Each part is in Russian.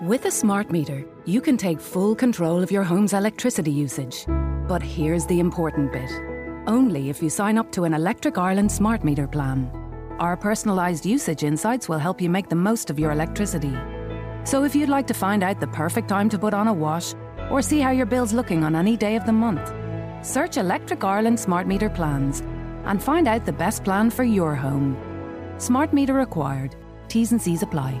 With a smart meter, you can take full control of your home's electricity usage. But here's the important bit only if you sign up to an Electric Ireland smart meter plan. Our personalised usage insights will help you make the most of your electricity. So if you'd like to find out the perfect time to put on a wash or see how your bill's looking on any day of the month, search Electric Ireland smart meter plans and find out the best plan for your home. Smart meter required. T's and C's apply.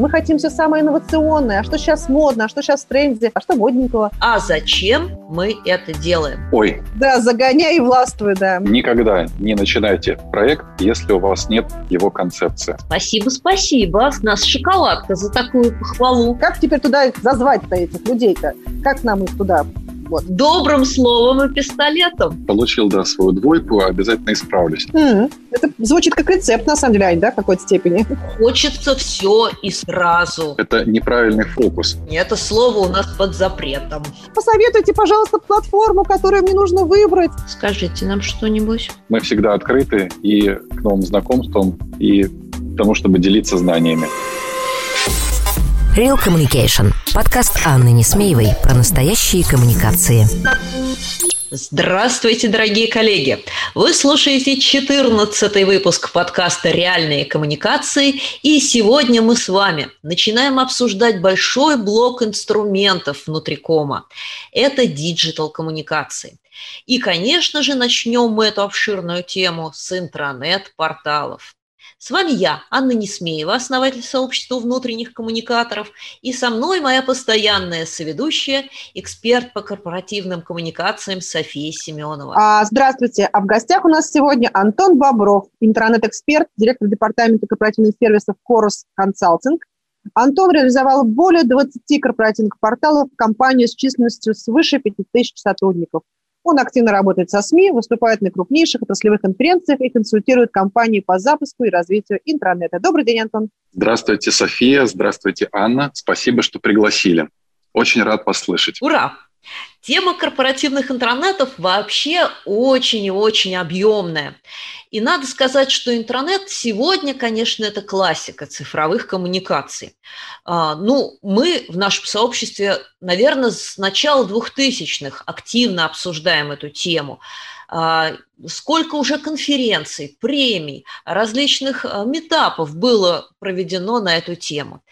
Мы хотим все самое инновационное. А что сейчас модно, а что сейчас в тренде, а что модненького. А зачем мы это делаем? Ой. Да, загоняй и властвуй, да. Никогда не начинайте проект, если у вас нет его концепции. Спасибо, спасибо. С нас шоколадка за такую похвалу. Как теперь туда зазвать-то этих людей-то? Как нам их туда вот. Добрым словом и пистолетом. Получил, да, свою двойку, обязательно исправлюсь. Mm-hmm. Это звучит как рецепт, на самом деле, Ань, да, в какой-то степени? Хочется все и сразу. Это неправильный фокус. Это слово у нас под запретом. Посоветуйте, пожалуйста, платформу, которую мне нужно выбрать. Скажите нам что-нибудь. Мы всегда открыты и к новым знакомствам, и к тому, чтобы делиться знаниями. Real Communication. Подкаст Анны Несмеевой про настоящие коммуникации. Здравствуйте, дорогие коллеги! Вы слушаете 14 выпуск подкаста «Реальные коммуникации», и сегодня мы с вами начинаем обсуждать большой блок инструментов внутри кома. Это диджитал-коммуникации. И, конечно же, начнем мы эту обширную тему с интранет-порталов. С вами я, Анна Несмеева, основатель сообщества внутренних коммуникаторов, и со мной моя постоянная соведущая, эксперт по корпоративным коммуникациям София Семенова. А, здравствуйте. А в гостях у нас сегодня Антон Бобров, интернет-эксперт, директор департамента корпоративных сервисов Корус Консалтинг. Антон реализовал более 20 корпоративных порталов в компании с численностью свыше 5000 сотрудников – он активно работает со СМИ, выступает на крупнейших отраслевых конференциях и консультирует компании по запуску и развитию интернета. Добрый день, Антон. Здравствуйте, София. Здравствуйте, Анна. Спасибо, что пригласили. Очень рад вас слышать. Ура! Тема корпоративных интернетов вообще очень и очень объемная. И надо сказать, что интернет сегодня, конечно, это классика цифровых коммуникаций. А, ну, мы в нашем сообществе, наверное, с начала 2000-х активно обсуждаем эту тему. А, сколько уже конференций, премий, различных а, метапов было проведено на эту тему.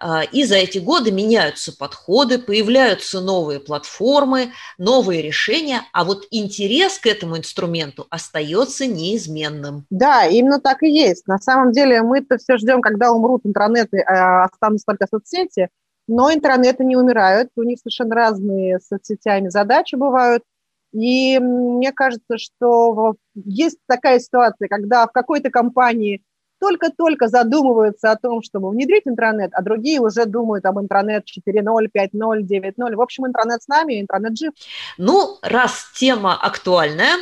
А, и за эти годы меняются подходы, появляются новые платформы, новые решения, а вот интерес к этому инструменту остается неизменным. Да, именно так и есть. На самом деле мы-то все ждем, когда умрут интернеты, а останутся только соцсети, но интернеты не умирают, у них совершенно разные с соцсетями задачи бывают, и мне кажется, что есть такая ситуация, когда в какой-то компании только-только задумываются о том, чтобы внедрить интернет, а другие уже думают об интернет 4.0, 5.0, 9.0. В общем, интернет с нами, интернет жив. Ну, раз тема актуальная,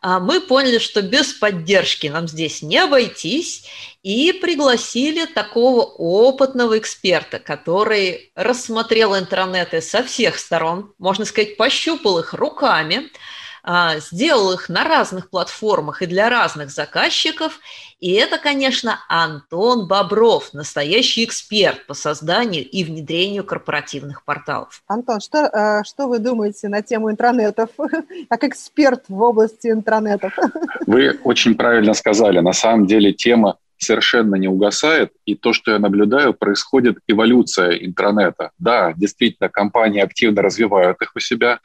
а, мы поняли, что без поддержки нам здесь не обойтись, и пригласили такого опытного эксперта, который рассмотрел интернеты со всех сторон, можно сказать, пощупал их руками, сделал их на разных платформах и для разных заказчиков. И это, конечно, Антон Бобров, настоящий эксперт по созданию и внедрению корпоративных порталов. Антон, что, э, что вы думаете на тему интернетов, как эксперт в области интернетов? Вы очень правильно сказали. На самом деле тема совершенно не угасает, и то, что я наблюдаю, происходит эволюция интернета. Да, действительно, компании активно развивают их у себя,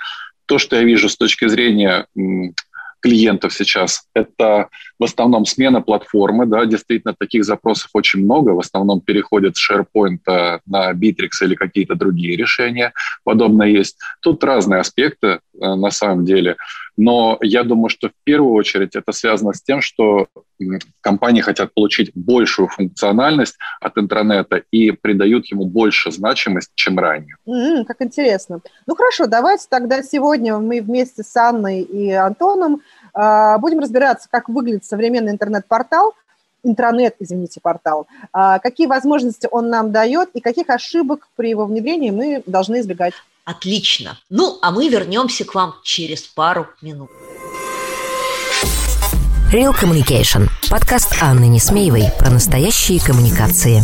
то, что я вижу с точки зрения клиентов сейчас, это в основном смена платформы, да, действительно таких запросов очень много, в основном переходят с SharePoint на Bittrex или какие-то другие решения, подобное есть. Тут разные аспекты э, на самом деле, но я думаю, что в первую очередь это связано с тем, что компании хотят получить большую функциональность от интернета и придают ему больше значимость, чем ранее. Mm, как интересно. Ну хорошо, давайте тогда сегодня мы вместе с Анной и Антоном э, будем разбираться, как выглядит современный интернет-портал. интранет, извините, портал. А, какие возможности он нам дает и каких ошибок при его внедрении мы должны избегать? Отлично. Ну, а мы вернемся к вам через пару минут. Real Communication. Подкаст Анны Несмеевой про настоящие коммуникации.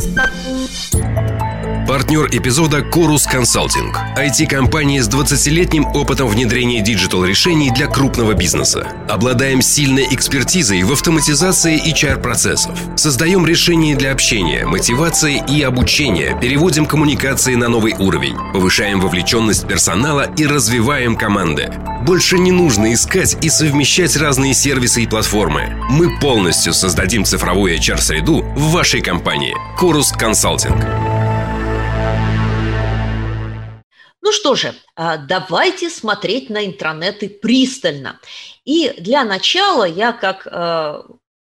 Партнер эпизода Corus Consulting. IT-компания с 20-летним опытом внедрения диджитал-решений для крупного бизнеса. Обладаем сильной экспертизой в автоматизации HR-процессов. Создаем решения для общения, мотивации и обучения. Переводим коммуникации на новый уровень. Повышаем вовлеченность персонала и развиваем команды. Больше не нужно искать и совмещать разные сервисы и платформы. Мы полностью создадим цифровую HR-среду в вашей компании. Corus Consulting. Ну что же, а, давайте смотреть на интранеты пристально. И для начала я как э,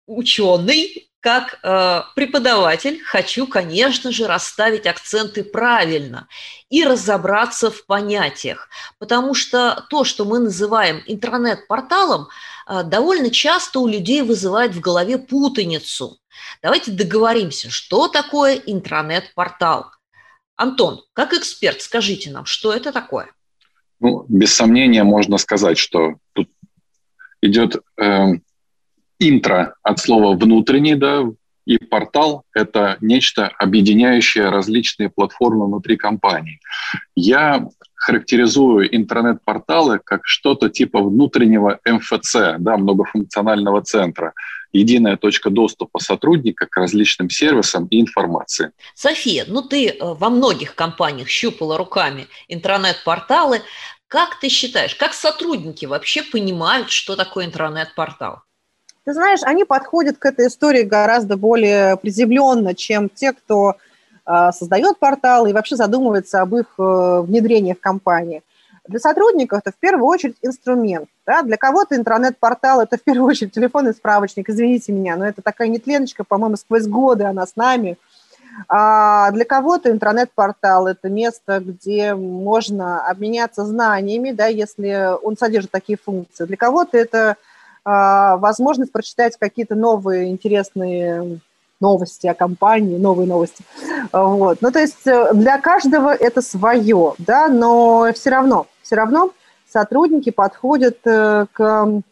ученый, как э, преподаватель хочу, конечно же, расставить акценты правильно и разобраться в понятиях. Потому что то, что мы называем интернет-порталом, довольно часто у людей вызывает в голове путаницу. Давайте договоримся, что такое интернет-портал – Антон, как эксперт, скажите нам, что это такое? Ну, без сомнения можно сказать, что тут идет э, интро от слова внутренний, да, и портал – это нечто объединяющее различные платформы внутри компании. Я характеризую интернет-порталы как что-то типа внутреннего МФЦ, да, многофункционального центра – единая точка доступа сотрудника к различным сервисам и информации. София, ну ты э, во многих компаниях щупала руками интернет-порталы. Как ты считаешь, как сотрудники вообще понимают, что такое интернет-портал? Ты знаешь, они подходят к этой истории гораздо более приземленно, чем те, кто создает портал и вообще задумывается об их э, внедрении в компании. Для сотрудников это в первую очередь инструмент. Да? Для кого-то интернет-портал – это в первую очередь телефонный справочник, извините меня, но это такая нетленочка, по-моему, сквозь годы она с нами. А для кого-то интернет-портал – это место, где можно обменяться знаниями, да, если он содержит такие функции. Для кого-то это а, возможность прочитать какие-то новые интересные новости о компании, новые новости. Вот. Ну, то есть э, для каждого это свое, да, но все равно, все равно сотрудники подходят э, к,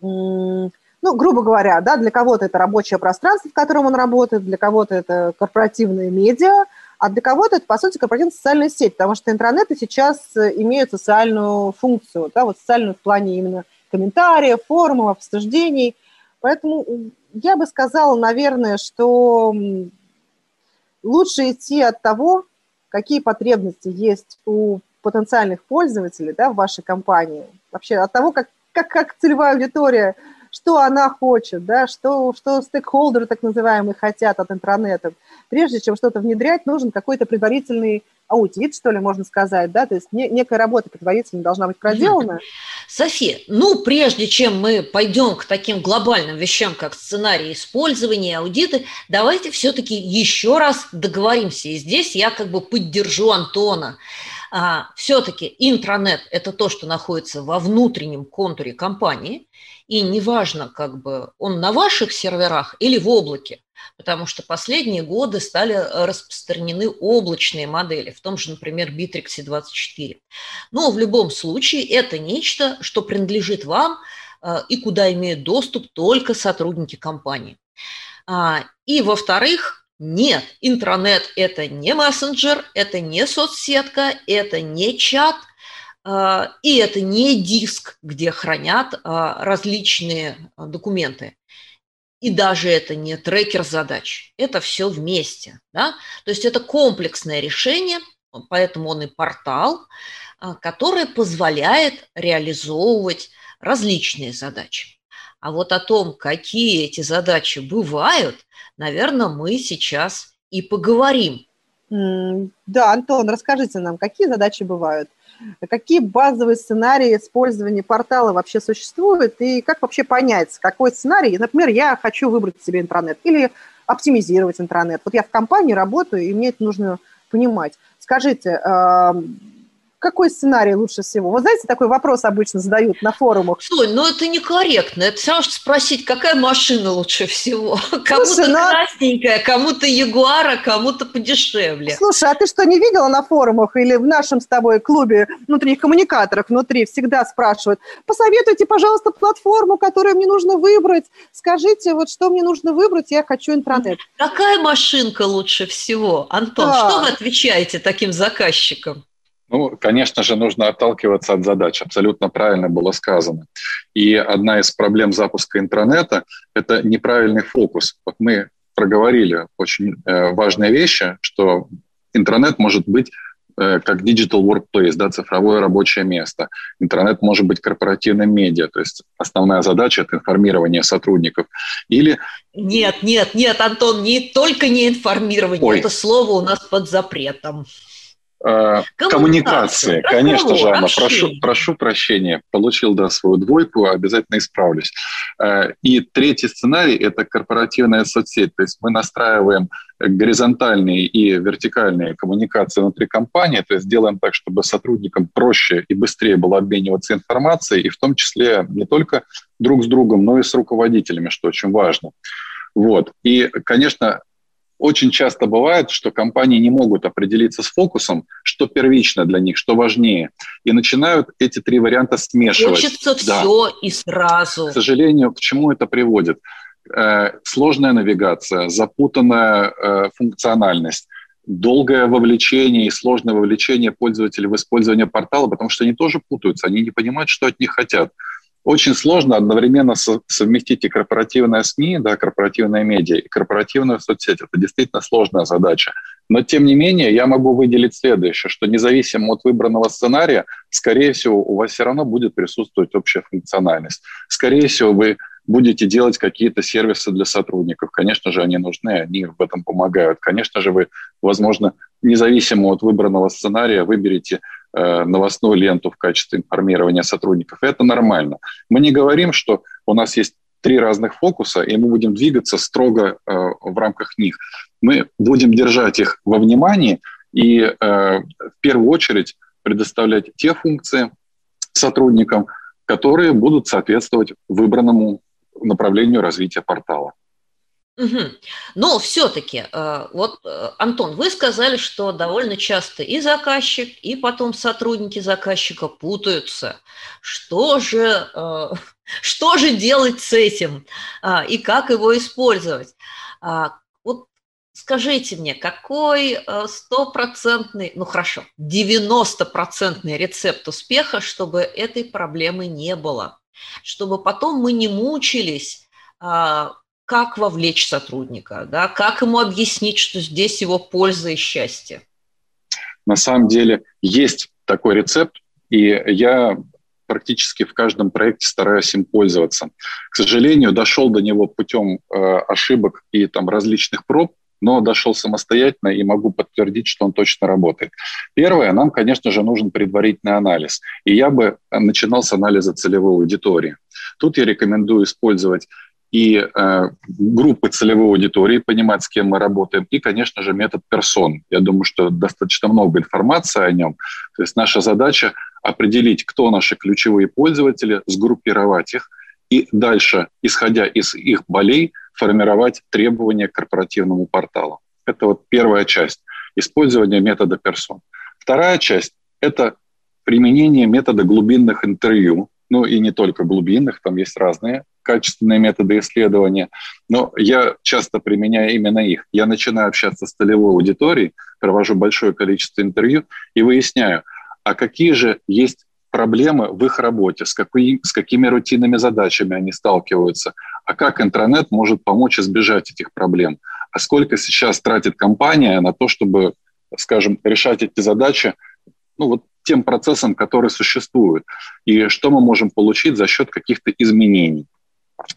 ну, грубо говоря, да, для кого-то это рабочее пространство, в котором он работает, для кого-то это корпоративные медиа, а для кого-то это, по сути, корпоративная социальная сеть, потому что интернеты сейчас э, имеют социальную функцию, да, вот социальную в плане именно комментариев, форумов, обсуждений. Поэтому я бы сказала, наверное, что лучше идти от того, какие потребности есть у потенциальных пользователей да, в вашей компании, вообще от того, как, как, как целевая аудитория, что она хочет, да, что, что стейкхолдеры так называемые хотят от интернета. Прежде чем что-то внедрять, нужен какой-то предварительный аудит, что ли, можно сказать, да, то есть не, некая работа предварительно должна быть проделана. София, ну, прежде чем мы пойдем к таким глобальным вещам, как сценарий использования аудиты, давайте все-таки еще раз договоримся. И здесь я как бы поддержу Антона а, все-таки интранет – это то, что находится во внутреннем контуре компании, и неважно, как бы он на ваших серверах или в облаке, потому что последние годы стали распространены облачные модели, в том же, например, Bittrex 24. Но в любом случае это нечто, что принадлежит вам а, и куда имеют доступ только сотрудники компании. А, и, во-вторых, нет, интранет – это не мессенджер, это не соцсетка, это не чат, а, и это не диск, где хранят различные документы. И даже это не трекер задач, это все вместе. Да? То есть это комплексное решение, поэтому он и портал, который позволяет реализовывать различные задачи. А вот о том, какие эти задачи бывают, наверное, мы сейчас и поговорим. Да, Антон, расскажите нам, какие задачи бывают? Какие базовые сценарии использования портала вообще существуют? И как вообще понять, какой сценарий? Например, я хочу выбрать себе интернет или оптимизировать интернет. Вот я в компании работаю, и мне это нужно понимать. Скажите, какой сценарий лучше всего? Вы знаете, такой вопрос обычно задают на форумах. Слушай, ну это некорректно. Это все равно, что спросить, какая машина лучше всего. Кому-то ну... красненькая, кому-то Ягуара, кому-то подешевле. Слушай, а ты что, не видела на форумах или в нашем с тобой клубе внутренних коммуникаторах внутри всегда спрашивают, посоветуйте, пожалуйста, платформу, которую мне нужно выбрать. Скажите, вот что мне нужно выбрать, я хочу интернет. Какая машинка лучше всего? Антон, да. что вы отвечаете таким заказчикам? Ну, конечно же, нужно отталкиваться от задач. Абсолютно правильно было сказано. И одна из проблем запуска интернета – это неправильный фокус. Вот мы проговорили очень э, важные вещи, что интернет может быть э, как digital workplace, да, цифровое рабочее место. Интернет может быть корпоративным медиа, то есть основная задача – это информирование сотрудников. Или... Нет, нет, нет, Антон, не только не информирование, Ой. это слово у нас под запретом. Э, коммуникации. Конечно же, Анна, прошу, прошу прощения, получил да, свою двойку, обязательно исправлюсь. Э, и третий сценарий – это корпоративная соцсеть. То есть мы настраиваем горизонтальные и вертикальные коммуникации внутри компании, то есть делаем так, чтобы сотрудникам проще и быстрее было обмениваться информацией, и в том числе не только друг с другом, но и с руководителями, что очень важно. Вот. И, конечно, очень часто бывает, что компании не могут определиться с фокусом, что первично для них, что важнее, и начинают эти три варианта смешивать. Хочется да. все и сразу. К сожалению, к чему это приводит? Э, сложная навигация, запутанная э, функциональность, долгое вовлечение и сложное вовлечение пользователей в использование портала, потому что они тоже путаются, они не понимают, что от них хотят очень сложно одновременно совместить и корпоративное СМИ, да, корпоративное медиа, и корпоративную соцсеть. Это действительно сложная задача. Но, тем не менее, я могу выделить следующее, что независимо от выбранного сценария, скорее всего, у вас все равно будет присутствовать общая функциональность. Скорее всего, вы будете делать какие-то сервисы для сотрудников. Конечно же, они нужны, они в этом помогают. Конечно же, вы, возможно, независимо от выбранного сценария, выберете новостную ленту в качестве информирования сотрудников. Это нормально. Мы не говорим, что у нас есть три разных фокуса, и мы будем двигаться строго э, в рамках них. Мы будем держать их во внимании и э, в первую очередь предоставлять те функции сотрудникам, которые будут соответствовать выбранному направлению развития портала. Угу. Но все-таки, э, вот, э, Антон, вы сказали, что довольно часто и заказчик, и потом сотрудники заказчика путаются. Что же, э, что же делать с этим а, и как его использовать? А, вот скажите мне, какой стопроцентный, ну хорошо, 90-процентный рецепт успеха, чтобы этой проблемы не было? Чтобы потом мы не мучились а, как вовлечь сотрудника, да, как ему объяснить, что здесь его польза и счастье? На самом деле есть такой рецепт, и я практически в каждом проекте стараюсь им пользоваться. К сожалению, дошел до него путем э, ошибок и там различных проб, но дошел самостоятельно и могу подтвердить, что он точно работает. Первое, нам, конечно же, нужен предварительный анализ. И я бы начинал с анализа целевой аудитории. Тут я рекомендую использовать и э, группы целевой аудитории, понимать, с кем мы работаем, и, конечно же, метод персон. Я думаю, что достаточно много информации о нем. То есть наша задача определить, кто наши ключевые пользователи, сгруппировать их, и дальше, исходя из их болей, формировать требования к корпоративному порталу. Это вот первая часть – использование метода персон. Вторая часть – это применение метода глубинных интервью, ну и не только глубинных, там есть разные качественные методы исследования, но я часто применяю именно их. Я начинаю общаться с целевой аудиторией, провожу большое количество интервью и выясняю, а какие же есть проблемы в их работе, с, какой, с какими рутинными задачами они сталкиваются, а как интернет может помочь избежать этих проблем, а сколько сейчас тратит компания на то, чтобы, скажем, решать эти задачи ну, вот тем процессом, который существует, и что мы можем получить за счет каких-то изменений.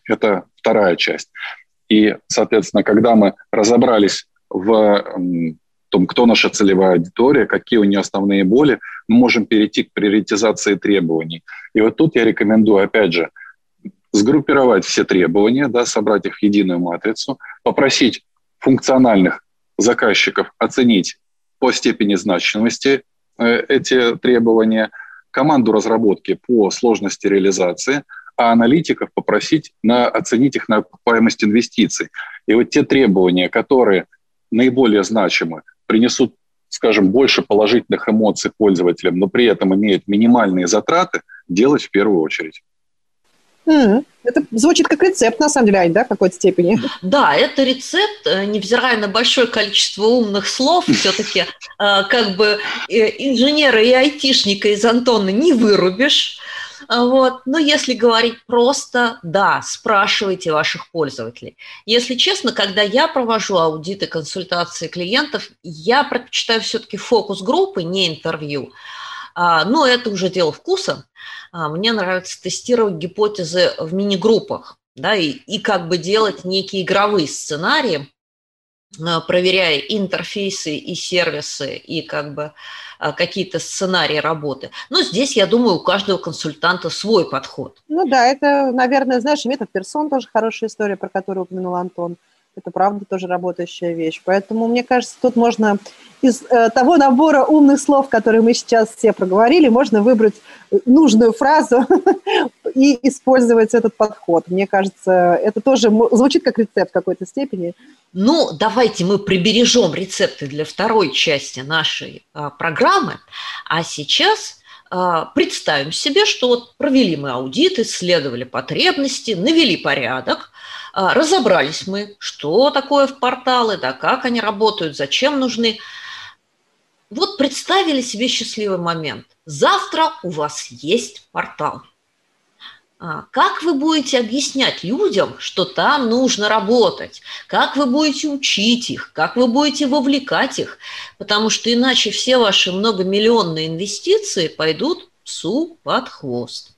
Это вторая часть. И, соответственно, когда мы разобрались в том, кто наша целевая аудитория, какие у нее основные боли, мы можем перейти к приоритизации требований. И вот тут я рекомендую, опять же, сгруппировать все требования, да, собрать их в единую матрицу, попросить функциональных заказчиков оценить по степени значимости э, эти требования, команду разработки по сложности реализации, а аналитиков попросить на, оценить их на окупаемость инвестиций. И вот те требования, которые наиболее значимы, принесут, скажем, больше положительных эмоций пользователям, но при этом имеют минимальные затраты, делать в первую очередь. Mm, это звучит как рецепт, на самом деле, Ань, да, в какой-то степени? Да, это рецепт, э, невзирая на большое количество умных слов, все-таки э, как бы э, инженера и айтишника из Антона не вырубишь. Вот. Но если говорить просто, да, спрашивайте ваших пользователей. Если честно, когда я провожу аудиты, консультации клиентов, я предпочитаю все-таки фокус-группы, не интервью. А, но это уже дело вкуса. А, мне нравится тестировать гипотезы в мини-группах, да, и, и как бы делать некие игровые сценарии, а, проверяя интерфейсы и сервисы, и как бы какие-то сценарии работы. Но здесь, я думаю, у каждого консультанта свой подход. Ну да, это, наверное, знаешь, метод персон тоже хорошая история, про которую упомянул Антон. Это правда тоже работающая вещь. Поэтому, мне кажется, тут можно из э, того набора умных слов, которые мы сейчас все проговорили, можно выбрать нужную фразу и использовать этот подход. Мне кажется, это тоже звучит как рецепт в какой-то степени. Ну, давайте мы прибережем рецепты для второй части нашей а, программы. А сейчас а, представим себе, что вот провели мы аудит, исследовали потребности, навели порядок, разобрались мы, что такое в порталы, да, как они работают, зачем нужны. Вот представили себе счастливый момент. Завтра у вас есть портал. А, как вы будете объяснять людям, что там нужно работать? Как вы будете учить их? Как вы будете вовлекать их? Потому что иначе все ваши многомиллионные инвестиции пойдут псу под хвост.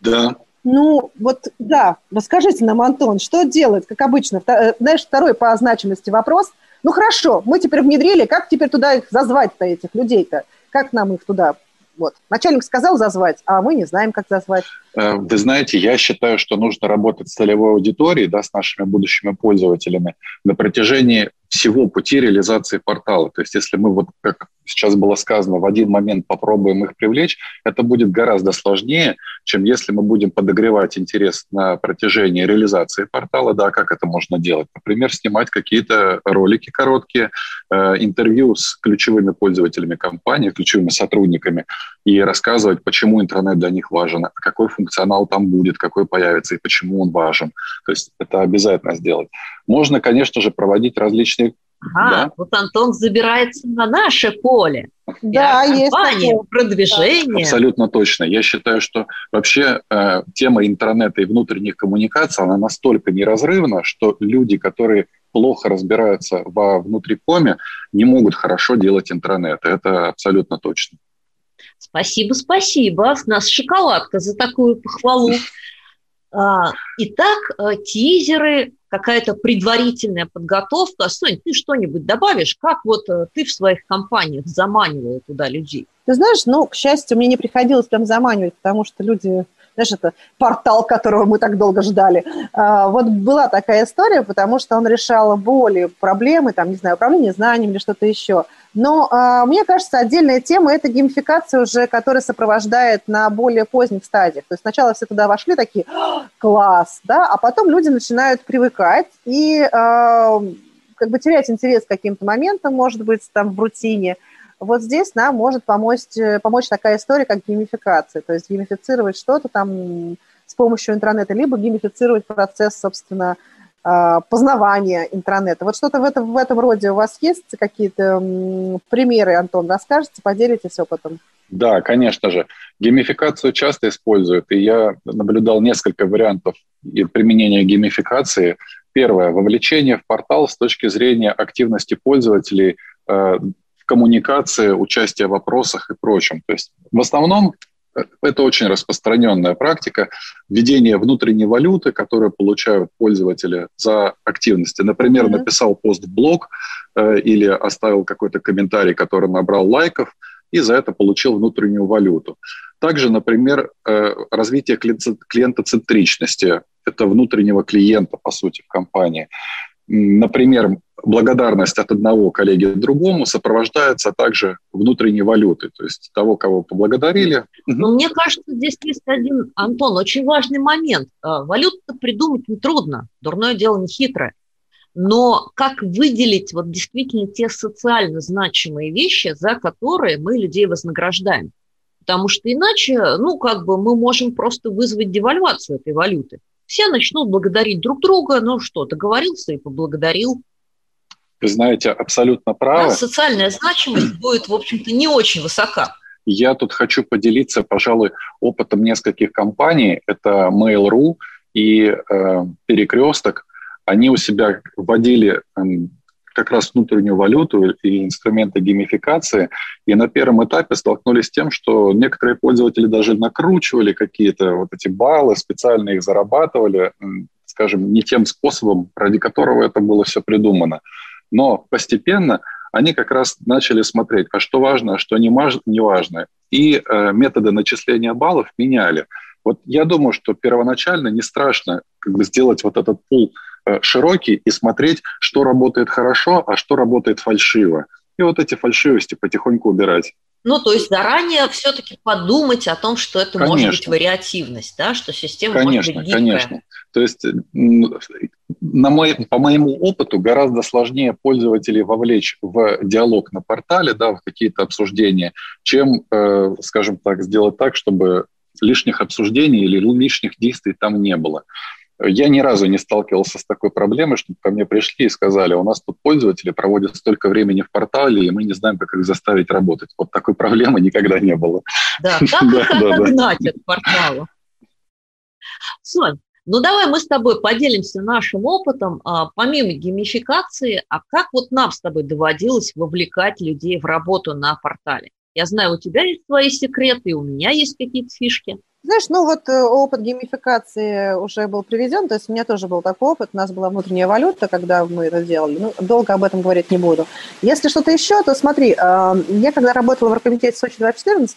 Да, ну, вот, да, расскажите нам, Антон, что делать, как обычно? Э, знаешь, второй по значимости вопрос. Ну, хорошо, мы теперь внедрили, как теперь туда их зазвать-то, этих людей-то? Как нам их туда вот. Начальник сказал зазвать, а мы не знаем, как зазвать. Э, вы знаете, я считаю, что нужно работать с целевой аудиторией, да, с нашими будущими пользователями на протяжении всего пути реализации портала. То есть если мы, вот как сейчас было сказано, в один момент попробуем их привлечь, это будет гораздо сложнее, чем если мы будем подогревать интерес на протяжении реализации портала. Да, как это можно делать? Например, снимать какие-то ролики короткие, э, интервью с ключевыми пользователями компании, ключевыми сотрудниками и рассказывать, почему интернет для них важен, какой функционал там будет, какой появится и почему он важен. То есть это обязательно сделать. Можно, конечно же, проводить различные а, да? вот Антон забирается на наше поле. Да, есть компания, продвижение. Абсолютно точно. Я считаю, что вообще э, тема интернета и внутренних коммуникаций, она настолько неразрывна, что люди, которые плохо разбираются во внутрикоме, не могут хорошо делать интернет. Это абсолютно точно. Спасибо, спасибо. С нас шоколадка за такую похвалу. А, итак, э, тизеры, какая-то предварительная подготовка. Соня, ты что-нибудь добавишь? Как вот э, ты в своих компаниях заманивала туда людей? Ты знаешь, ну, к счастью, мне не приходилось прям заманивать, потому что люди знаешь, это портал, которого мы так долго ждали. А, вот была такая история, потому что он решал боли, проблемы, там, не знаю, управление знанием или что-то еще. Но а, мне кажется, отдельная тема – это геймификация уже, которая сопровождает на более поздних стадиях. То есть сначала все туда вошли такие «класс», да, а потом люди начинают привыкать и а, как бы терять интерес к каким-то моментам, может быть, там в рутине – вот здесь нам может помочь, э, помочь такая история, как геймификация, то есть геймифицировать что-то там с помощью интернета, либо геймифицировать процесс, собственно, а, познавания интернета. Вот что-то в этом, в этом роде у вас есть какие-то примеры, Антон, расскажете, поделитесь опытом? Да, конечно же. Геймификацию часто используют, и я наблюдал несколько вариантов применения геймификации. Первое – вовлечение в портал с точки зрения активности пользователей коммуникации, участие в вопросах и прочем. То есть в основном э, это очень распространенная практика введения внутренней валюты, которую получают пользователи за активности. Например, mm-hmm. написал пост в блог э, или оставил какой-то комментарий, который набрал лайков, и за это получил внутреннюю валюту. Также, например, э, развитие клиентоцентричности, это внутреннего клиента, по сути, в компании. Например, благодарность от одного коллеги к другому сопровождается также внутренней валютой, то есть того, кого поблагодарили. Но мне кажется, здесь есть один, Антон, очень важный момент. А, валюту придумать нетрудно, дурное дело не хитрое. Но как выделить вот действительно те социально значимые вещи, за которые мы людей вознаграждаем? Потому что иначе, ну, как бы мы можем просто вызвать девальвацию этой валюты. Все начнут благодарить друг друга, ну что, договорился и поблагодарил. Вы знаете, абсолютно правы. Да, социальная значимость будет, в общем-то, не очень высока. Я тут хочу поделиться, пожалуй, опытом нескольких компаний. Это Mail.ru и э, Перекресток. Они у себя вводили э, как раз внутреннюю валюту и инструменты геймификации, и на первом этапе столкнулись с тем, что некоторые пользователи даже накручивали какие-то вот эти баллы, специально их зарабатывали, скажем, не тем способом, ради которого это было все придумано. Но постепенно они как раз начали смотреть, а что важно, а что не, важно. И э, методы начисления баллов меняли. Вот я думаю, что первоначально не страшно как бы сделать вот этот пул э, широкий и смотреть, что работает хорошо, а что работает фальшиво. И вот эти фальшивости потихоньку убирать. Ну, то есть заранее все-таки подумать о том, что это конечно. может быть вариативность, да, что система конечно, может быть гибкая. Конечно, То есть на мой, по моему опыту гораздо сложнее пользователей вовлечь в диалог на портале, да, в какие-то обсуждения, чем, э, скажем так, сделать так, чтобы лишних обсуждений или лишних действий там не было. Я ни разу не сталкивался с такой проблемой, что ко мне пришли и сказали, у нас тут пользователи проводят столько времени в портале, и мы не знаем, как их заставить работать. Вот такой проблемы никогда не было. Да, как их отогнать от портала? Сонь, ну давай мы с тобой поделимся нашим опытом, а, помимо геймификации, а как вот нам с тобой доводилось вовлекать людей в работу на портале? Я знаю, у тебя есть свои секреты, у меня есть какие-то фишки. Знаешь, ну вот э, опыт геймификации уже был приведен, то есть у меня тоже был такой опыт, у нас была внутренняя валюта, когда мы это делали, ну, долго об этом говорить не буду. Если что-то еще, то смотри, а, я когда работала в оргкомитете Сочи 2014,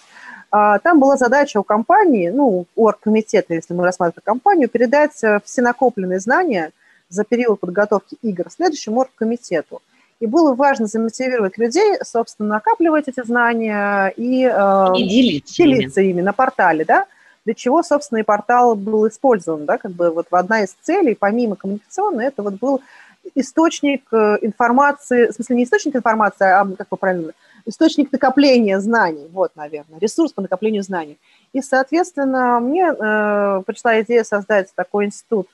а, там была задача у компании, ну, у оргкомитета, если мы рассматриваем компанию, передать э, все накопленные знания за период подготовки игр следующему оргкомитету. И было важно замотивировать людей, собственно, накапливать эти знания и, э, и делиться, делиться ими. ими на портале, да, для чего, собственно, и портал был использован, да, как бы вот одна из целей, помимо коммуникационной, это вот был источник э, информации, в смысле не источник информации, а как бы правильно, источник накопления знаний, вот, наверное, ресурс по накоплению знаний. И, соответственно, мне э, пришла идея создать такой институт,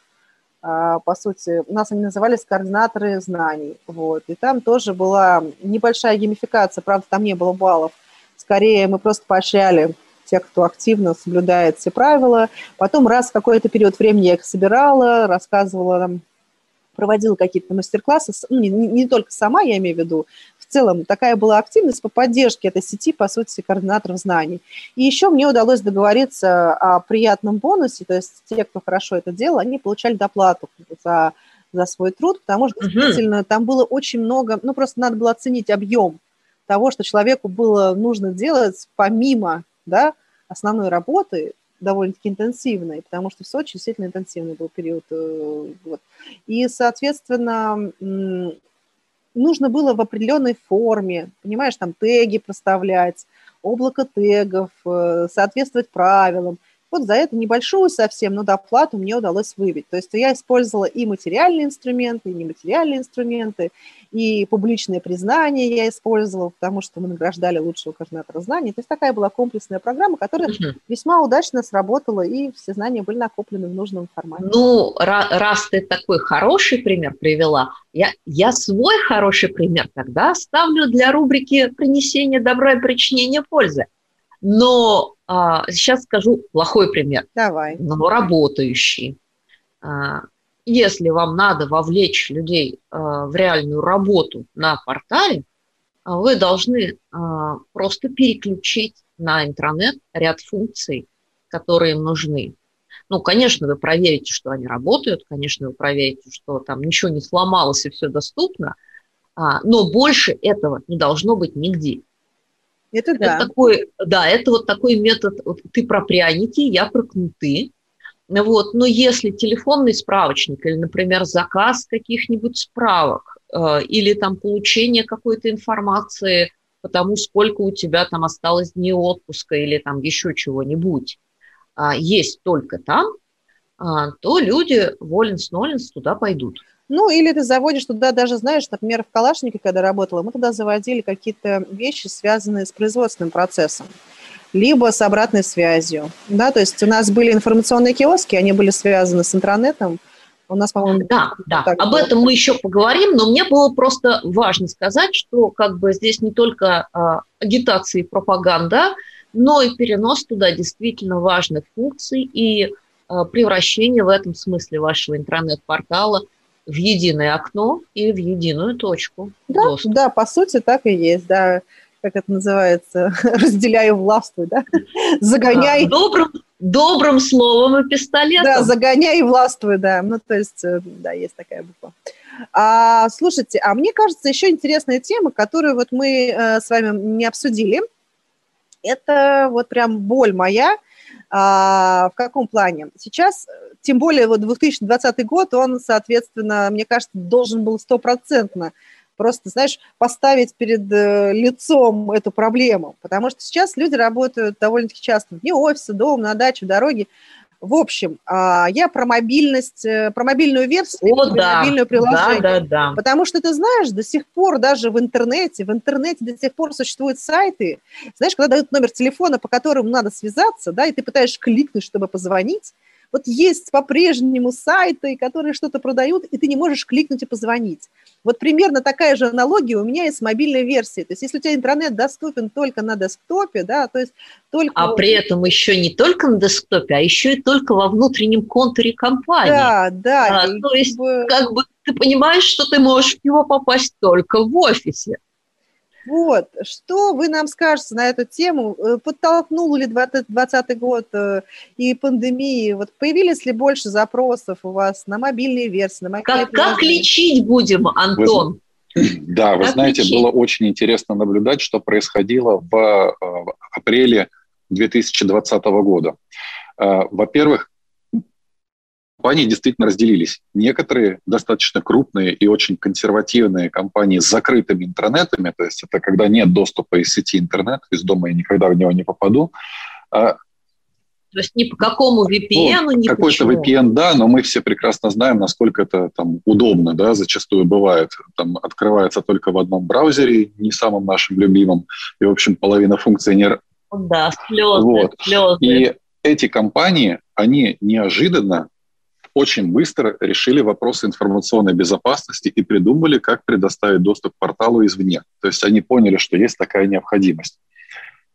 по сути, нас они назывались координаторы знаний, вот, и там тоже была небольшая геймификация, правда, там не было баллов, скорее мы просто поощряли тех, кто активно соблюдает все правила. Потом раз в какой-то период времени я их собирала, рассказывала там, проводила какие-то мастер-классы, ну, не, не только сама, я имею в виду, в целом такая была активность по поддержке этой сети, по сути, координаторов знаний. И еще мне удалось договориться о приятном бонусе, то есть те, кто хорошо это делал, они получали доплату за, за свой труд, потому что действительно uh-huh. там было очень много, ну просто надо было оценить объем того, что человеку было нужно делать помимо да, основной работы, довольно-таки интенсивной, потому что в Сочи действительно интенсивный был период. Э, вот. И, соответственно, нужно было в определенной форме, понимаешь, там теги проставлять, облако тегов, э, соответствовать правилам – вот за это небольшую совсем, но доплату мне удалось выбить. То есть я использовала и материальные инструменты, и нематериальные инструменты, и публичное признание я использовала, потому что мы награждали лучшего координатора знаний. То есть такая была комплексная программа, которая угу. весьма удачно сработала, и все знания были накоплены в нужном формате. Ну, раз ты такой хороший пример привела, я, я свой хороший пример тогда ставлю для рубрики «Принесение добра и причинение пользы». Но сейчас скажу плохой пример. Давай. Но работающий. А, если вам надо вовлечь людей а, в реальную работу на портале, а, вы должны а, просто переключить на интернет ряд функций, которые им нужны. Ну, конечно, вы проверите, что они работают, конечно, вы проверите, что там ничего не сломалось и все доступно, а, но больше этого не должно быть нигде. Это да. Это такой, да, это вот такой метод. Вот ты про пряники, я про кнуты. Вот. Но если телефонный справочник или, например, заказ каких-нибудь справок э, или там получение какой-то информации по тому, сколько у тебя там осталось дней отпуска или там еще чего-нибудь, э, есть только там, э, то люди воленс-ноленс туда пойдут. Ну, или ты заводишь туда даже, знаешь, например, в Калашнике, когда работала, мы туда заводили какие-то вещи, связанные с производственным процессом либо с обратной связью. Да, то есть у нас были информационные киоски, они были связаны с интернетом. У нас, по-моему, да, да. Об было. этом мы еще поговорим, но мне было просто важно сказать, что как бы здесь не только а, агитация и пропаганда, но и перенос туда действительно важных функций и а, превращение в этом смысле вашего интернет-портала в единое окно и в единую точку. Да, доступа. да, по сути так и есть, да как это называется, разделяю властвуй, да? Загоняй. А, добрым, добрым словом и пистолетом. Да, загоняй и властвуй, да. Ну, то есть, э, да, есть такая буква. А, слушайте, а мне кажется, еще интересная тема, которую вот мы э, с вами не обсудили, это вот прям боль моя. А, в каком плане? Сейчас, тем более вот 2020 год, он, соответственно, мне кажется, должен был стопроцентно просто, знаешь, поставить перед э, лицом эту проблему. Потому что сейчас люди работают довольно-таки часто вне офиса, дома, на даче, в дороге. В общем, а, я про мобильность, э, про мобильную версию, О, да. мобильное приложение. Да, да, да. Потому что ты знаешь, до сих пор даже в интернете, в интернете до сих пор существуют сайты, знаешь, когда дают номер телефона, по которому надо связаться, да, и ты пытаешься кликнуть, чтобы позвонить, вот есть по-прежнему сайты, которые что-то продают, и ты не можешь кликнуть и позвонить. Вот примерно такая же аналогия у меня и с мобильной версией. То есть если у тебя интернет доступен только на десктопе, да, то есть только... А при этом еще не только на десктопе, а еще и только во внутреннем контуре компании. Да, да. А, то есть как бы ты понимаешь, что ты можешь в него попасть только в офисе. Вот, что вы нам скажете на эту тему? Э, подтолкнул ли 2020 год э, и пандемии? Вот появились ли больше запросов у вас на мобильные версии? На мобильные как, как лечить будем, Антон? Вы, да, вы как знаете, лечить? было очень интересно наблюдать, что происходило в, э, в апреле 2020 года. Во-первых, компании действительно разделились. Некоторые достаточно крупные и очень консервативные компании с закрытыми интернетами, то есть это когда нет доступа из сети интернет, из дома я никогда в него не попаду. А то есть ни по какому VPN, ну, ни Какой-то VPN, да, но мы все прекрасно знаем, насколько это там удобно, да, зачастую бывает. Там открывается только в одном браузере, не самым нашим любимым, и, в общем, половина функций не... Да, слезы, вот. слезы. И эти компании, они неожиданно очень быстро решили вопросы информационной безопасности и придумали, как предоставить доступ к порталу извне. То есть они поняли, что есть такая необходимость.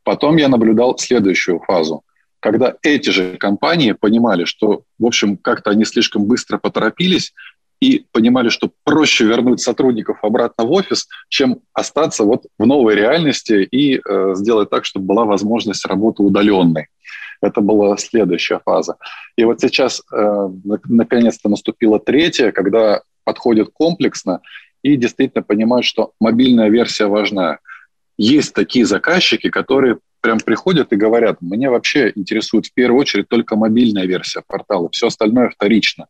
Потом я наблюдал следующую фазу, когда эти же компании понимали, что, в общем, как-то они слишком быстро поторопились, и понимали, что проще вернуть сотрудников обратно в офис, чем остаться вот в новой реальности и э, сделать так, чтобы была возможность работы удаленной. Это была следующая фаза. И вот сейчас э, наконец-то наступила третья, когда подходит комплексно и действительно понимают, что мобильная версия важна. Есть такие заказчики, которые прям приходят и говорят, мне вообще интересует в первую очередь только мобильная версия портала, все остальное вторично.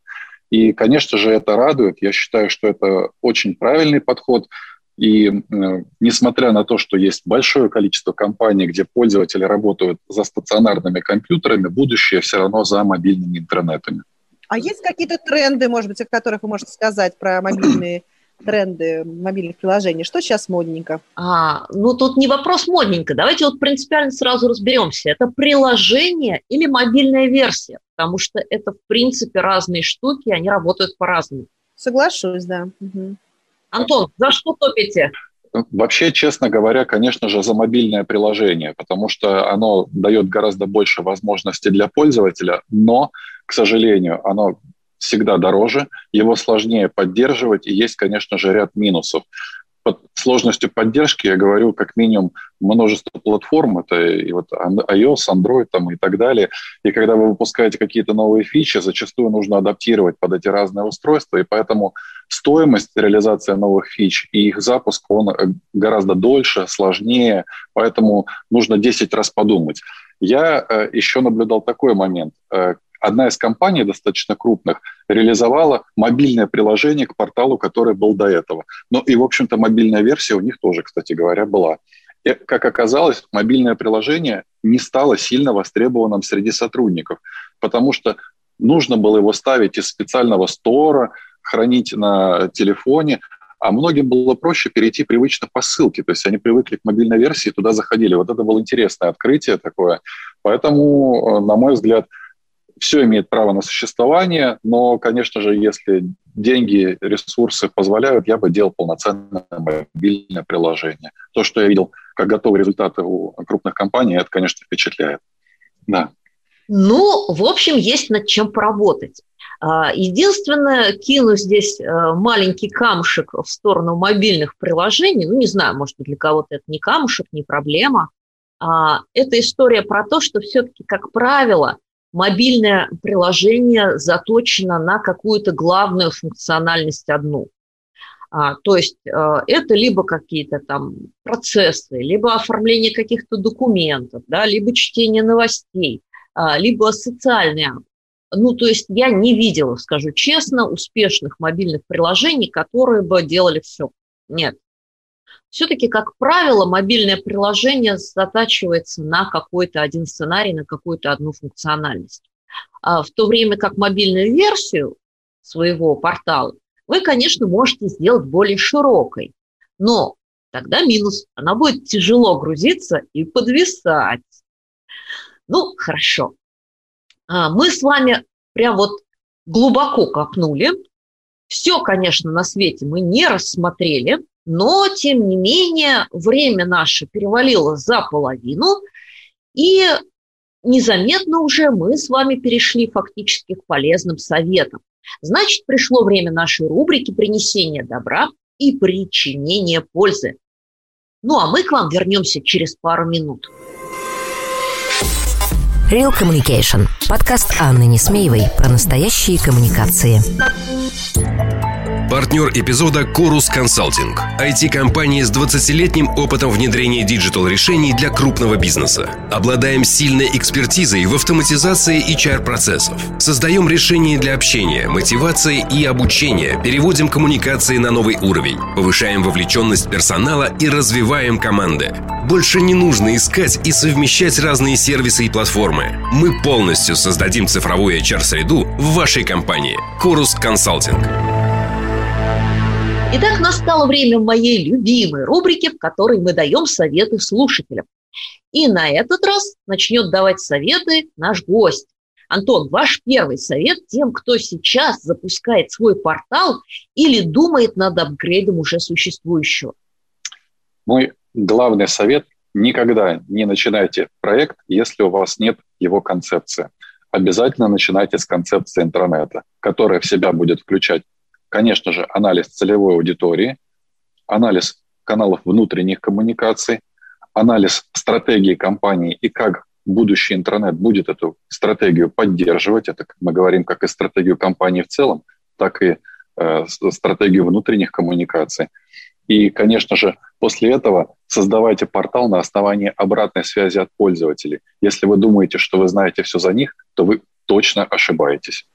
И, конечно же, это радует. Я считаю, что это очень правильный подход. И э, несмотря на то, что есть большое количество компаний, где пользователи работают за стационарными компьютерами, будущее все равно за мобильными интернетами. А есть какие-то тренды, может быть, о которых вы можете сказать про мобильные тренды мобильных приложений? Что сейчас модненько? А, ну, тут не вопрос модненько. Давайте вот принципиально сразу разберемся. Это приложение или мобильная версия? Потому что это, в принципе, разные штуки, они работают по-разному. Соглашусь, да. Угу. Антон, за что топите? Вообще, честно говоря, конечно же, за мобильное приложение, потому что оно дает гораздо больше возможностей для пользователя, но, к сожалению, оно всегда дороже, его сложнее поддерживать, и есть, конечно же, ряд минусов под сложностью поддержки я говорю как минимум множество платформ, это и вот iOS, Android там, и так далее. И когда вы выпускаете какие-то новые фичи, зачастую нужно адаптировать под эти разные устройства, и поэтому стоимость реализации новых фич и их запуск, он э, гораздо дольше, сложнее, поэтому нужно 10 раз подумать. Я э, еще наблюдал такой момент. Одна из компаний достаточно крупных реализовала мобильное приложение к порталу, который был до этого. Ну и, в общем-то, мобильная версия у них тоже, кстати говоря, была. И, как оказалось, мобильное приложение не стало сильно востребованным среди сотрудников, потому что нужно было его ставить из специального стора, хранить на телефоне, а многим было проще перейти привычно по ссылке. То есть они привыкли к мобильной версии, туда заходили. Вот это было интересное открытие такое. Поэтому, э, на мой взгляд, все имеет право на существование, но, конечно же, если деньги, ресурсы позволяют, я бы делал полноценное мобильное приложение. То, что я видел, как готовы результаты у крупных компаний, это, конечно, впечатляет. Да. Ну, в общем, есть над чем поработать. А, единственное, кину здесь э, маленький камушек в сторону мобильных приложений, ну, не знаю, может быть, для кого-то это не камушек, не проблема, а, это история про то, что все-таки, как правило, мобильное приложение заточено на какую-то главную функциональность одну. А, то есть э, это либо какие-то там процессы, либо оформление каких-то документов, да, либо чтение новостей, а, либо социальные ну, то есть я не видела, скажу честно, успешных мобильных приложений, которые бы делали все. Нет. Все-таки, как правило, мобильное приложение затачивается на какой-то один сценарий, на какую-то одну функциональность. А в то время как мобильную версию своего портала вы, конечно, можете сделать более широкой. Но тогда минус. Она будет тяжело грузиться и подвисать. Ну, хорошо. А, мы с вами прям вот глубоко копнули. Все, конечно, на свете мы не рассмотрели, но, тем не менее, время наше перевалило за половину, и незаметно уже мы с вами перешли фактически к полезным советам. Значит, пришло время нашей рубрики «Принесение добра и причинение пользы». Ну, а мы к вам вернемся через пару минут. Real Communication. Подкаст Анны Несмеевой про настоящие коммуникации. Партнер эпизода Корус Консалтинг. IT-компания с 20-летним опытом внедрения диджитал-решений для крупного бизнеса. Обладаем сильной экспертизой в автоматизации HR-процессов. Создаем решения для общения, мотивации и обучения. Переводим коммуникации на новый уровень. Повышаем вовлеченность персонала и развиваем команды. Больше не нужно искать и совмещать разные сервисы и платформы. Мы полностью создадим цифровую HR-среду в вашей компании. Корус Консалтинг. Итак, настало время моей любимой рубрики, в которой мы даем советы слушателям. И на этот раз начнет давать советы наш гость. Антон, ваш первый совет тем, кто сейчас запускает свой портал или думает над апгрейдом уже существующего. Мой главный совет – никогда не начинайте проект, если у вас нет его концепции. Обязательно начинайте с концепции интернета, которая в себя будет включать конечно же, анализ целевой аудитории, анализ каналов внутренних коммуникаций, анализ стратегии компании и как будущий интернет будет эту стратегию поддерживать. Это мы говорим как и стратегию компании в целом, так и э, стратегию внутренних коммуникаций. И, конечно же, после этого создавайте портал на основании обратной связи от пользователей. Если вы думаете, что вы знаете все за них, то вы точно ошибаетесь.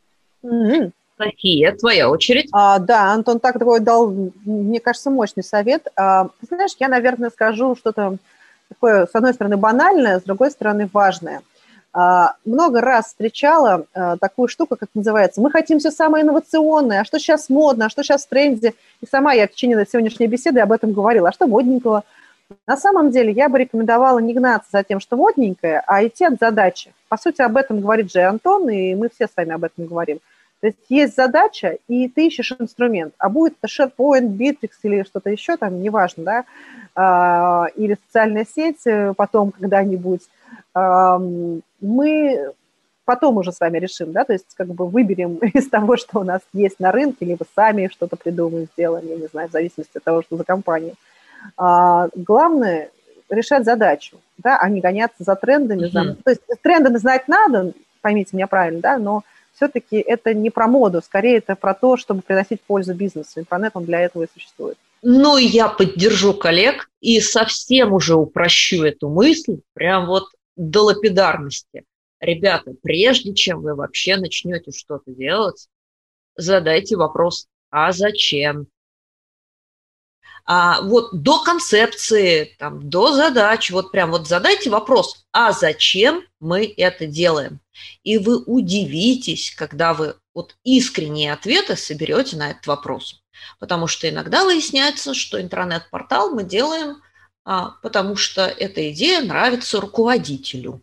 Mm-hmm. София, твоя очередь. А, да, Антон так такой дал, мне кажется, мощный совет. А, знаешь, я, наверное, скажу что-то такое, с одной стороны, банальное, с другой стороны, важное. А, много раз встречала а, такую штуку, как называется, мы хотим все самое инновационное, а что сейчас модно, а что сейчас в тренде. И сама я в течение сегодняшней беседы об этом говорила, а что модненького. На самом деле я бы рекомендовала не гнаться за тем, что модненькое, а идти от задачи. По сути, об этом говорит же Антон, и мы все с вами об этом говорим. То есть есть задача, и ты ищешь инструмент. А будет это SharePoint, Bittrex или что-то еще там, неважно, да, а, или социальная сеть э, потом когда-нибудь. Мы потом уже с вами решим, да, то есть как бы выберем из того, что у нас есть на рынке, либо сами что-то придумаем, сделаем, я не знаю, в зависимости от того, что за компания. А, главное решать задачу, да, а не гоняться за трендами. Mm-hmm. За... То есть тренды знать надо, поймите меня правильно, да, но все-таки это не про моду, скорее это про то, чтобы приносить пользу бизнесу. Интернет, он для этого и существует. Ну, я поддержу коллег и совсем уже упрощу эту мысль, прям вот до лапидарности. Ребята, прежде чем вы вообще начнете что-то делать, задайте вопрос, а зачем? А вот до концепции, там, до задач, вот прям вот задайте вопрос, а зачем мы это делаем? И вы удивитесь, когда вы вот искренние ответы соберете на этот вопрос. Потому что иногда выясняется, что интернет-портал мы делаем, а, потому что эта идея нравится руководителю.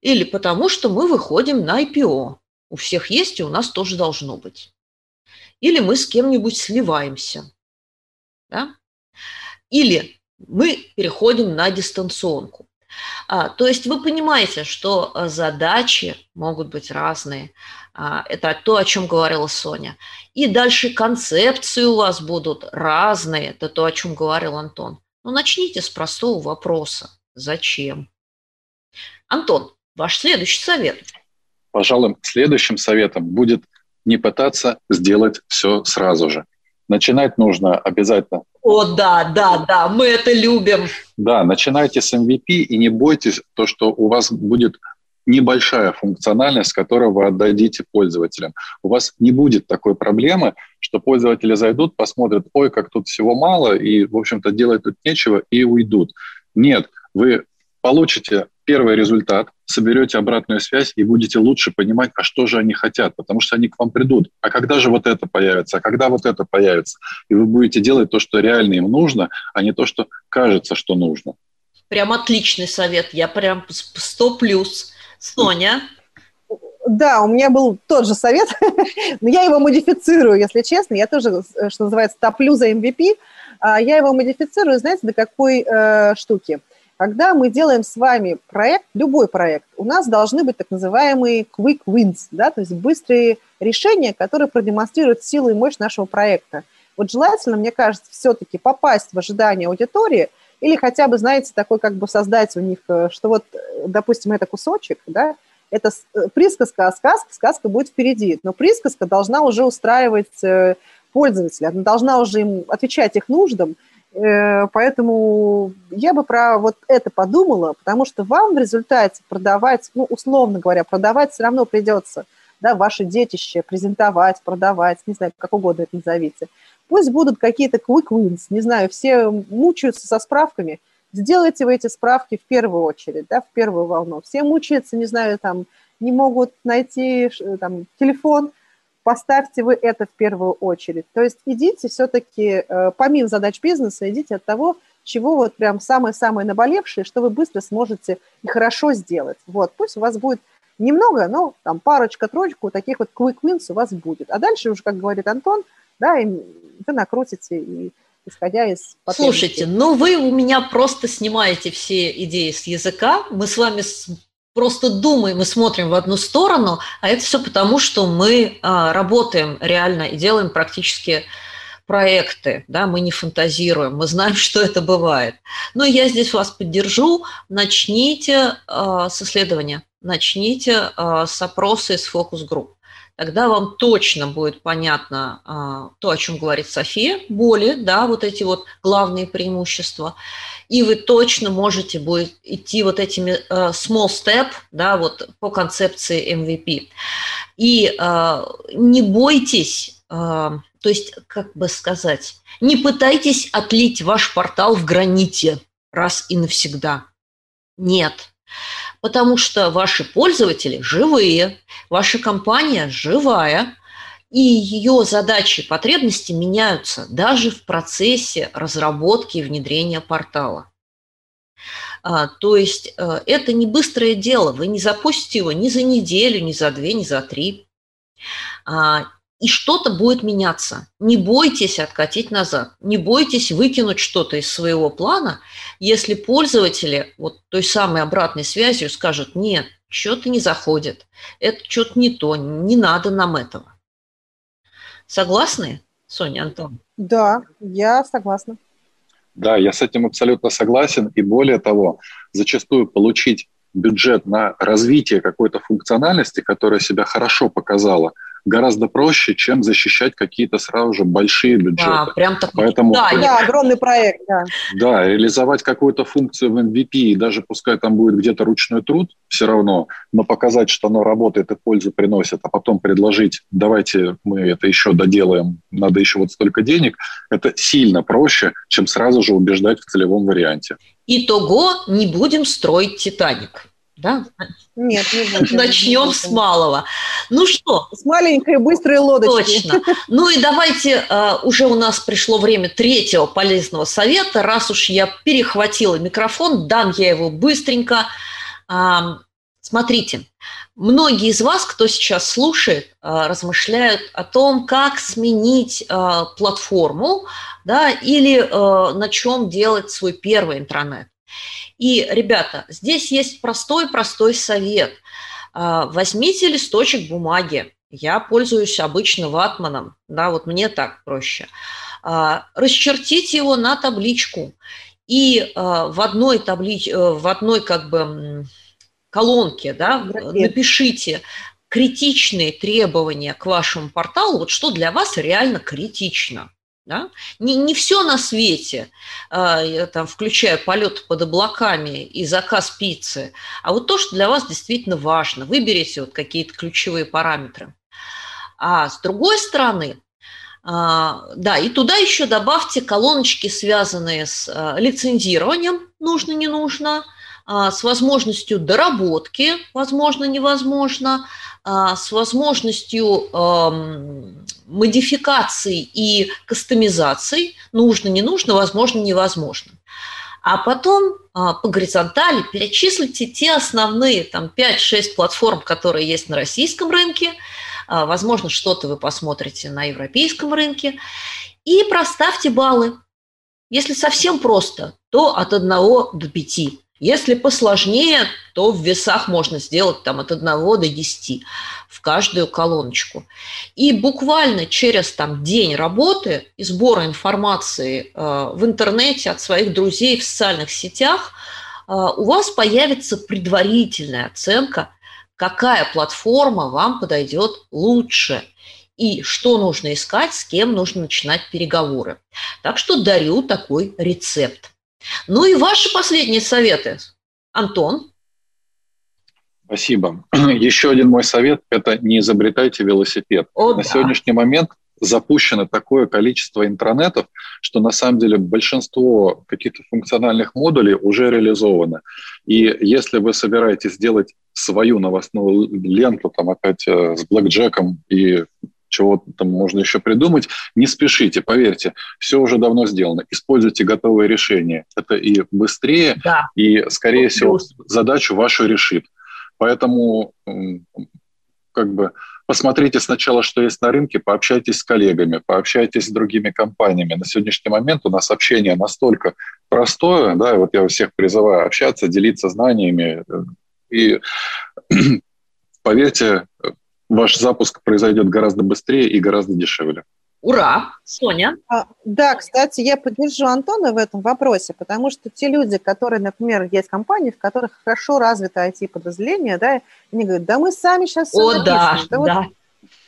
Или потому что мы выходим на IPO. У всех есть, и у нас тоже должно быть. Или мы с кем-нибудь сливаемся. Да? Или мы переходим на дистанционку. А, то есть вы понимаете, что а, задачи могут быть разные. А, это то, о чем говорила Соня. И дальше концепции у вас будут разные. Это то, о чем говорил Антон. Но ну, начните с простого вопроса. Зачем? Антон, ваш следующий совет. Пожалуй, следующим советом будет не пытаться сделать все сразу же. Начинать нужно обязательно. О, да, да, да, мы это любим. Да, начинайте с MVP и не бойтесь то, что у вас будет небольшая функциональность, которую вы отдадите пользователям. У вас не будет такой проблемы, что пользователи зайдут, посмотрят, ой, как тут всего мало, и, в общем-то, делать тут нечего, и уйдут. Нет, вы получите первый результат, соберете обратную связь и будете лучше понимать, а что же они хотят, потому что они к вам придут. А когда же вот это появится, а когда вот это появится? И вы будете делать то, что реально им нужно, а не то, что кажется, что нужно. Прям отличный совет, я прям 100 плюс. Соня? Да, у меня был тот же совет, но я его модифицирую, если честно. Я тоже, что называется, топлю за MVP. А я его модифицирую, знаете, до какой э, штуки – когда мы делаем с вами проект, любой проект, у нас должны быть так называемые quick wins, да, то есть быстрые решения, которые продемонстрируют силу и мощь нашего проекта. Вот желательно, мне кажется, все-таки попасть в ожидание аудитории или хотя бы, знаете, такой как бы создать у них, э, что вот, э, допустим, это кусочек, да, это э, присказка, а сказка, сказка будет впереди. Но присказка должна уже устраивать пользователя, она должна уже им отвечать их нуждам, поэтому я бы про вот это подумала, потому что вам в результате продавать, ну, условно говоря, продавать все равно придется, да, ваше детище, презентовать, продавать, не знаю, как угодно это назовите. Пусть будут какие-то quick wins, не знаю, все мучаются со справками, сделайте вы эти справки в первую очередь, да, в первую волну. Все мучаются, не знаю, там, не могут найти там, телефон – поставьте вы это в первую очередь. То есть идите все-таки, э, помимо задач бизнеса, идите от того, чего вот прям самое-самое наболевшее, что вы быстро сможете и хорошо сделать. Вот, пусть у вас будет немного, но там парочка, троечку таких вот quick wins у вас будет. А дальше уже, как говорит Антон, да, и вы накрутите и исходя из Слушайте, ну вы у меня просто снимаете все идеи с языка. Мы с вами просто думаем и смотрим в одну сторону, а это все потому, что мы а, работаем реально и делаем практически проекты, да, мы не фантазируем, мы знаем, что это бывает. Но я здесь вас поддержу, начните э, с исследования, начните э, с опроса из фокус-групп. Тогда вам точно будет понятно э, то, о чем говорит София, боли, да, вот эти вот главные преимущества и вы точно можете будет идти вот этими uh, small step, да, вот по концепции MVP. И uh, не бойтесь, uh, то есть, как бы сказать, не пытайтесь отлить ваш портал в граните раз и навсегда. Нет. Потому что ваши пользователи живые, ваша компания живая, и ее задачи и потребности меняются даже в процессе разработки и внедрения портала. А, то есть э, это не быстрое дело, вы не запустите его ни за неделю, ни за две, ни за три. А, и что-то будет меняться. Не бойтесь откатить назад, не бойтесь выкинуть что-то из своего плана, если пользователи вот той самой обратной связью скажут, нет, что-то не заходит, это что-то не то, не надо нам этого. Согласны, Соня, Антон? Да, я согласна. Да, я с этим абсолютно согласен. И более того, зачастую получить бюджет на развитие какой-то функциональности, которая себя хорошо показала, гораздо проще, чем защищать какие-то сразу же большие бюджеты. Да, прям так. Поэтому, да, да, огромный проект, да. Да, реализовать какую-то функцию в MVP, и даже пускай там будет где-то ручной труд, все равно, но показать, что оно работает и пользу приносит, а потом предложить, давайте мы это еще доделаем, надо еще вот столько денег, это сильно проще, чем сразу же убеждать в целевом варианте. Итого не будем строить «Титаник». Да? Нет, не будем. Начнем не с малого. Ну что? С маленькой быстрой лодочки. Точно. Ну и давайте, uh, уже у нас пришло время третьего полезного совета. Раз уж я перехватила микрофон, дам я его быстренько. Смотрите, многие из вас, кто сейчас слушает, uh, размышляют о том, как сменить платформу да, или на чем делать свой первый интернет. И, ребята, здесь есть простой-простой совет. А, возьмите листочек бумаги. Я пользуюсь обычно ватманом, да, вот мне так проще. А, расчертите его на табличку и а, в одной таблич... Э, в одной как бы колонке, да, напишите критичные требования к вашему порталу, вот что для вас реально критично. Да? Не, не все на свете, э, там, включая полет под облаками и заказ пиццы, а вот то, что для вас действительно важно. Выберите вот какие-то ключевые параметры. А с другой стороны, э, да, и туда еще добавьте колоночки, связанные с э, лицензированием, нужно, не нужно, с возможностью доработки, возможно, невозможно, с возможностью модификаций и кастомизаций, нужно, не нужно, возможно, невозможно. А потом а, по горизонтали перечислите те основные там, 5-6 платформ, которые есть на российском рынке, а, возможно, что-то вы посмотрите на европейском рынке, и проставьте баллы. Если совсем просто, то от 1 до 5. Если посложнее, то в весах можно сделать там, от 1 до 10 в каждую колоночку. И буквально через там, день работы и сбора информации э, в интернете от своих друзей в социальных сетях э, у вас появится предварительная оценка, какая платформа вам подойдет лучше и что нужно искать, с кем нужно начинать переговоры. Так что дарю такой рецепт. Ну и ваши последние советы, Антон. Спасибо. Еще один мой совет – это не изобретайте велосипед. О, на да. сегодняшний момент запущено такое количество интранетов, что на самом деле большинство каких-то функциональных модулей уже реализовано. И если вы собираетесь сделать свою новостную ленту, там опять э, с блэкджеком и чего там можно еще придумать. Не спешите, поверьте, все уже давно сделано. Используйте готовые решения. Это и быстрее, да. и, скорее всего, задачу вашу решит. Поэтому как бы посмотрите сначала, что есть на рынке, пообщайтесь с коллегами, пообщайтесь с другими компаниями. На сегодняшний момент у нас общение настолько простое, да, и вот я всех призываю общаться, делиться знаниями. И поверьте, ваш запуск произойдет гораздо быстрее и гораздо дешевле. Ура! Соня? А, да, кстати, я поддержу Антона в этом вопросе, потому что те люди, которые, например, есть компании, в которых хорошо развито IT-подразделение, да, они говорят, да мы сами сейчас все О, да, да. Вот,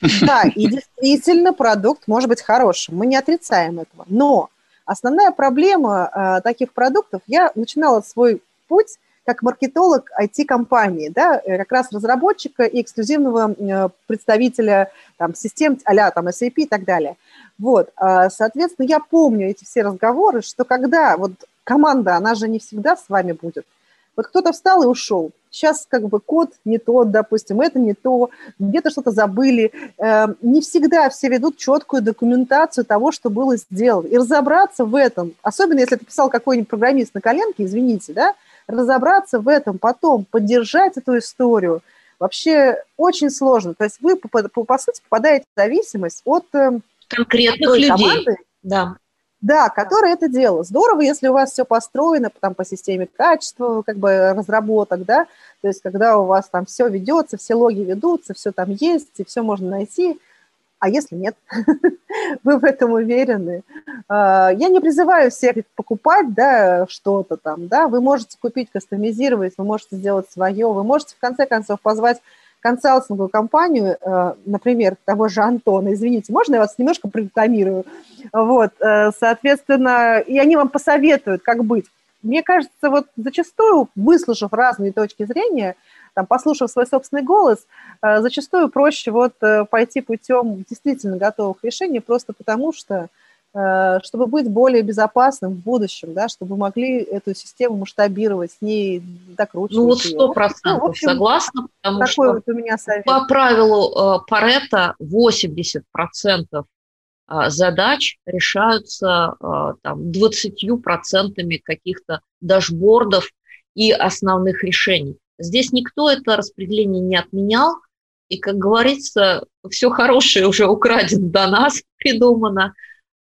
да, и действительно продукт может быть хорошим, мы не отрицаем этого. Но основная проблема э, таких продуктов, я начинала свой путь как маркетолог IT-компании, да, э, как раз разработчика и эксклюзивного э, представителя там, систем а там, SAP и так далее. Вот, а, соответственно, я помню эти все разговоры, что когда вот команда, она же не всегда с вами будет. Вот кто-то встал и ушел. Сейчас как бы код не тот, допустим, это не то, где-то что-то забыли. Эм, не всегда все ведут четкую документацию того, что было сделано. И разобраться в этом, особенно если это писал какой-нибудь программист на коленке, извините, да, разобраться в этом, потом поддержать эту историю, вообще очень сложно. То есть вы, по, по, по сути, попадаете в зависимость от э, конкретных той людей. команды, да. Да, которая это делала. Здорово, если у вас все построено там, по системе качества, как бы разработок, да, то есть когда у вас там все ведется, все логи ведутся, все там есть, и все можно найти – а если нет, вы в этом уверены. А, я не призываю всех покупать да, что-то там, да, вы можете купить, кастомизировать, вы можете сделать свое, вы можете в конце концов позвать консалтинговую компанию, э, например, того же Антона, извините, можно я вас немножко прорекламирую? Вот, э, соответственно, и они вам посоветуют, как быть. Мне кажется, вот зачастую, выслушав разные точки зрения, там, послушав свой собственный голос, э, зачастую проще вот пойти путем действительно готовых решений, просто потому что Э, чтобы быть более безопасным в будущем, да, чтобы могли эту систему масштабировать, с ней докручивать. Ну вот сто процентов ну, согласна, потому такой что вот у меня совет. по правилу э, Паретта 80 процентов э, задач решаются там 20 процентами каких-то дашбордов и основных решений. Здесь никто это распределение не отменял, и, как говорится, все хорошее уже украдено до нас, придумано,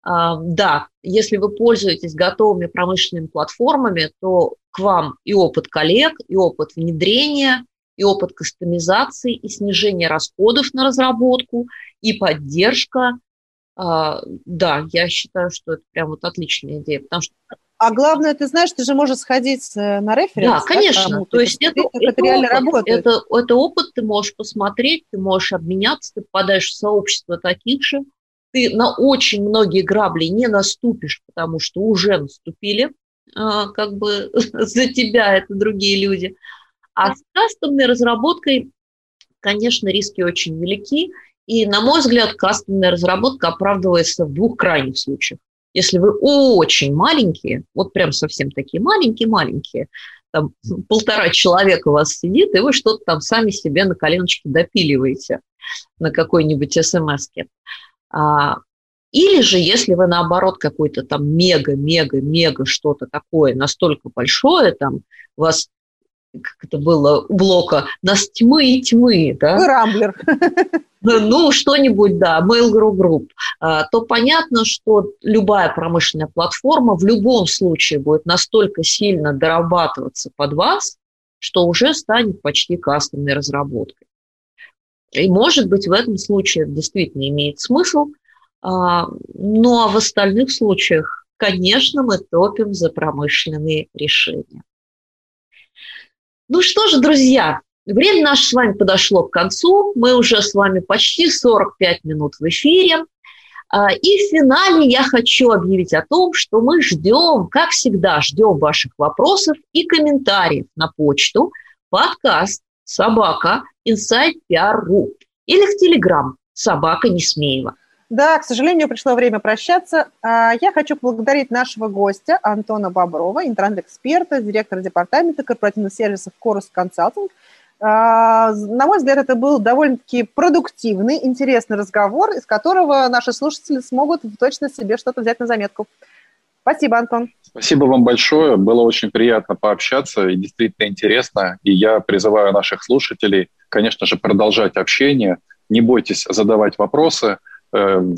да, если вы пользуетесь готовыми промышленными платформами, то к вам и опыт коллег, и опыт внедрения, и опыт кастомизации, и снижение расходов на разработку, и поддержка. А, да, я считаю, что это прям вот отличная идея, потому что а главное, ты знаешь, ты же можешь сходить э, на референс. Да, конечно. Да, то есть это, это, это реально опыт, работает. Это, это опыт, ты можешь посмотреть, ты можешь обменяться, ты попадаешь в сообщество таких же, ты на очень многие грабли не наступишь, потому что уже наступили, а, как бы за тебя это другие люди. А с кастомной разработкой, конечно, риски очень велики. И, на мой взгляд, кастомная разработка оправдывается в двух крайних случаях. Если вы очень маленькие, вот прям совсем такие маленькие-маленькие, там полтора человека у вас сидит, и вы что-то там сами себе на коленочке допиливаете на какой-нибудь смс-ке. А, или же, если вы наоборот какой-то там мега-мега-мега что-то такое настолько большое, там у вас как это было у блока, нас тьмы и тьмы, да? Рамблер. Ну, что-нибудь, да, Mail.ru Group, а, то понятно, что любая промышленная платформа в любом случае будет настолько сильно дорабатываться под вас, что уже станет почти кастомной разработкой. И, может быть, в этом случае действительно имеет смысл. А, ну, а в остальных случаях, конечно, мы топим за промышленные решения. Ну что же, друзья, время наше с вами подошло к концу. Мы уже с вами почти 45 минут в эфире. А, и в финале я хочу объявить о том, что мы ждем, как всегда, ждем ваших вопросов и комментариев на почту подкаст собака insidepr.ru или в Телеграм собака Несмеева. Да, к сожалению, пришло время прощаться. А, я хочу поблагодарить нашего гостя Антона Боброва, интернет-эксперта, директора департамента корпоративных сервисов Корус Консалтинг. А, на мой взгляд, это был довольно-таки продуктивный, интересный разговор, из которого наши слушатели смогут точно себе что-то взять на заметку. Спасибо, Антон. Спасибо вам большое. Было очень приятно пообщаться и действительно интересно. И я призываю наших слушателей, конечно же, продолжать общение. Не бойтесь задавать вопросы. Эм,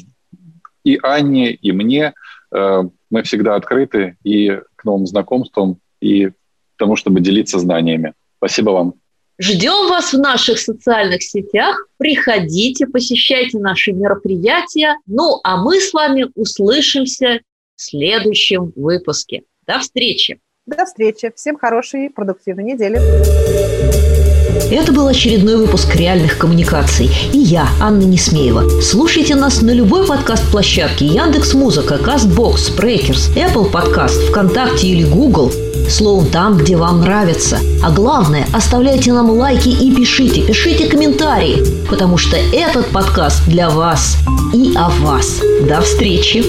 и Анне, и мне. Э, мы всегда открыты и к новым знакомствам, и к тому, чтобы делиться знаниями. Спасибо вам. Ждем вас в наших социальных сетях. Приходите, посещайте наши мероприятия. Ну, а мы с вами услышимся в следующем выпуске. До встречи! До встречи! Всем хорошей и продуктивной недели! Это был очередной выпуск «Реальных коммуникаций». И я, Анна Несмеева. Слушайте нас на любой подкаст-площадке Яндекс Музыка, Castbox, Breakers, Apple Podcast, ВКонтакте или Google. Словом, там, где вам нравится. А главное, оставляйте нам лайки и пишите, пишите комментарии, потому что этот подкаст для вас и о вас. До встречи!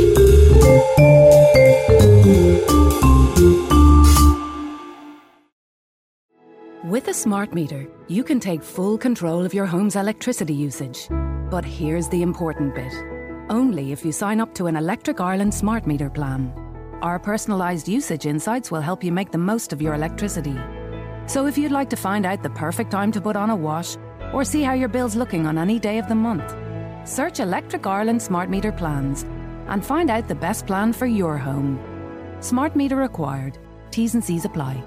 With a smart meter, you can take full control of your home's electricity usage. But here's the important bit only if you sign up to an Electric Ireland smart meter plan. Our personalised usage insights will help you make the most of your electricity. So if you'd like to find out the perfect time to put on a wash or see how your bill's looking on any day of the month, search Electric Ireland smart meter plans and find out the best plan for your home. Smart meter required. T's and C's apply.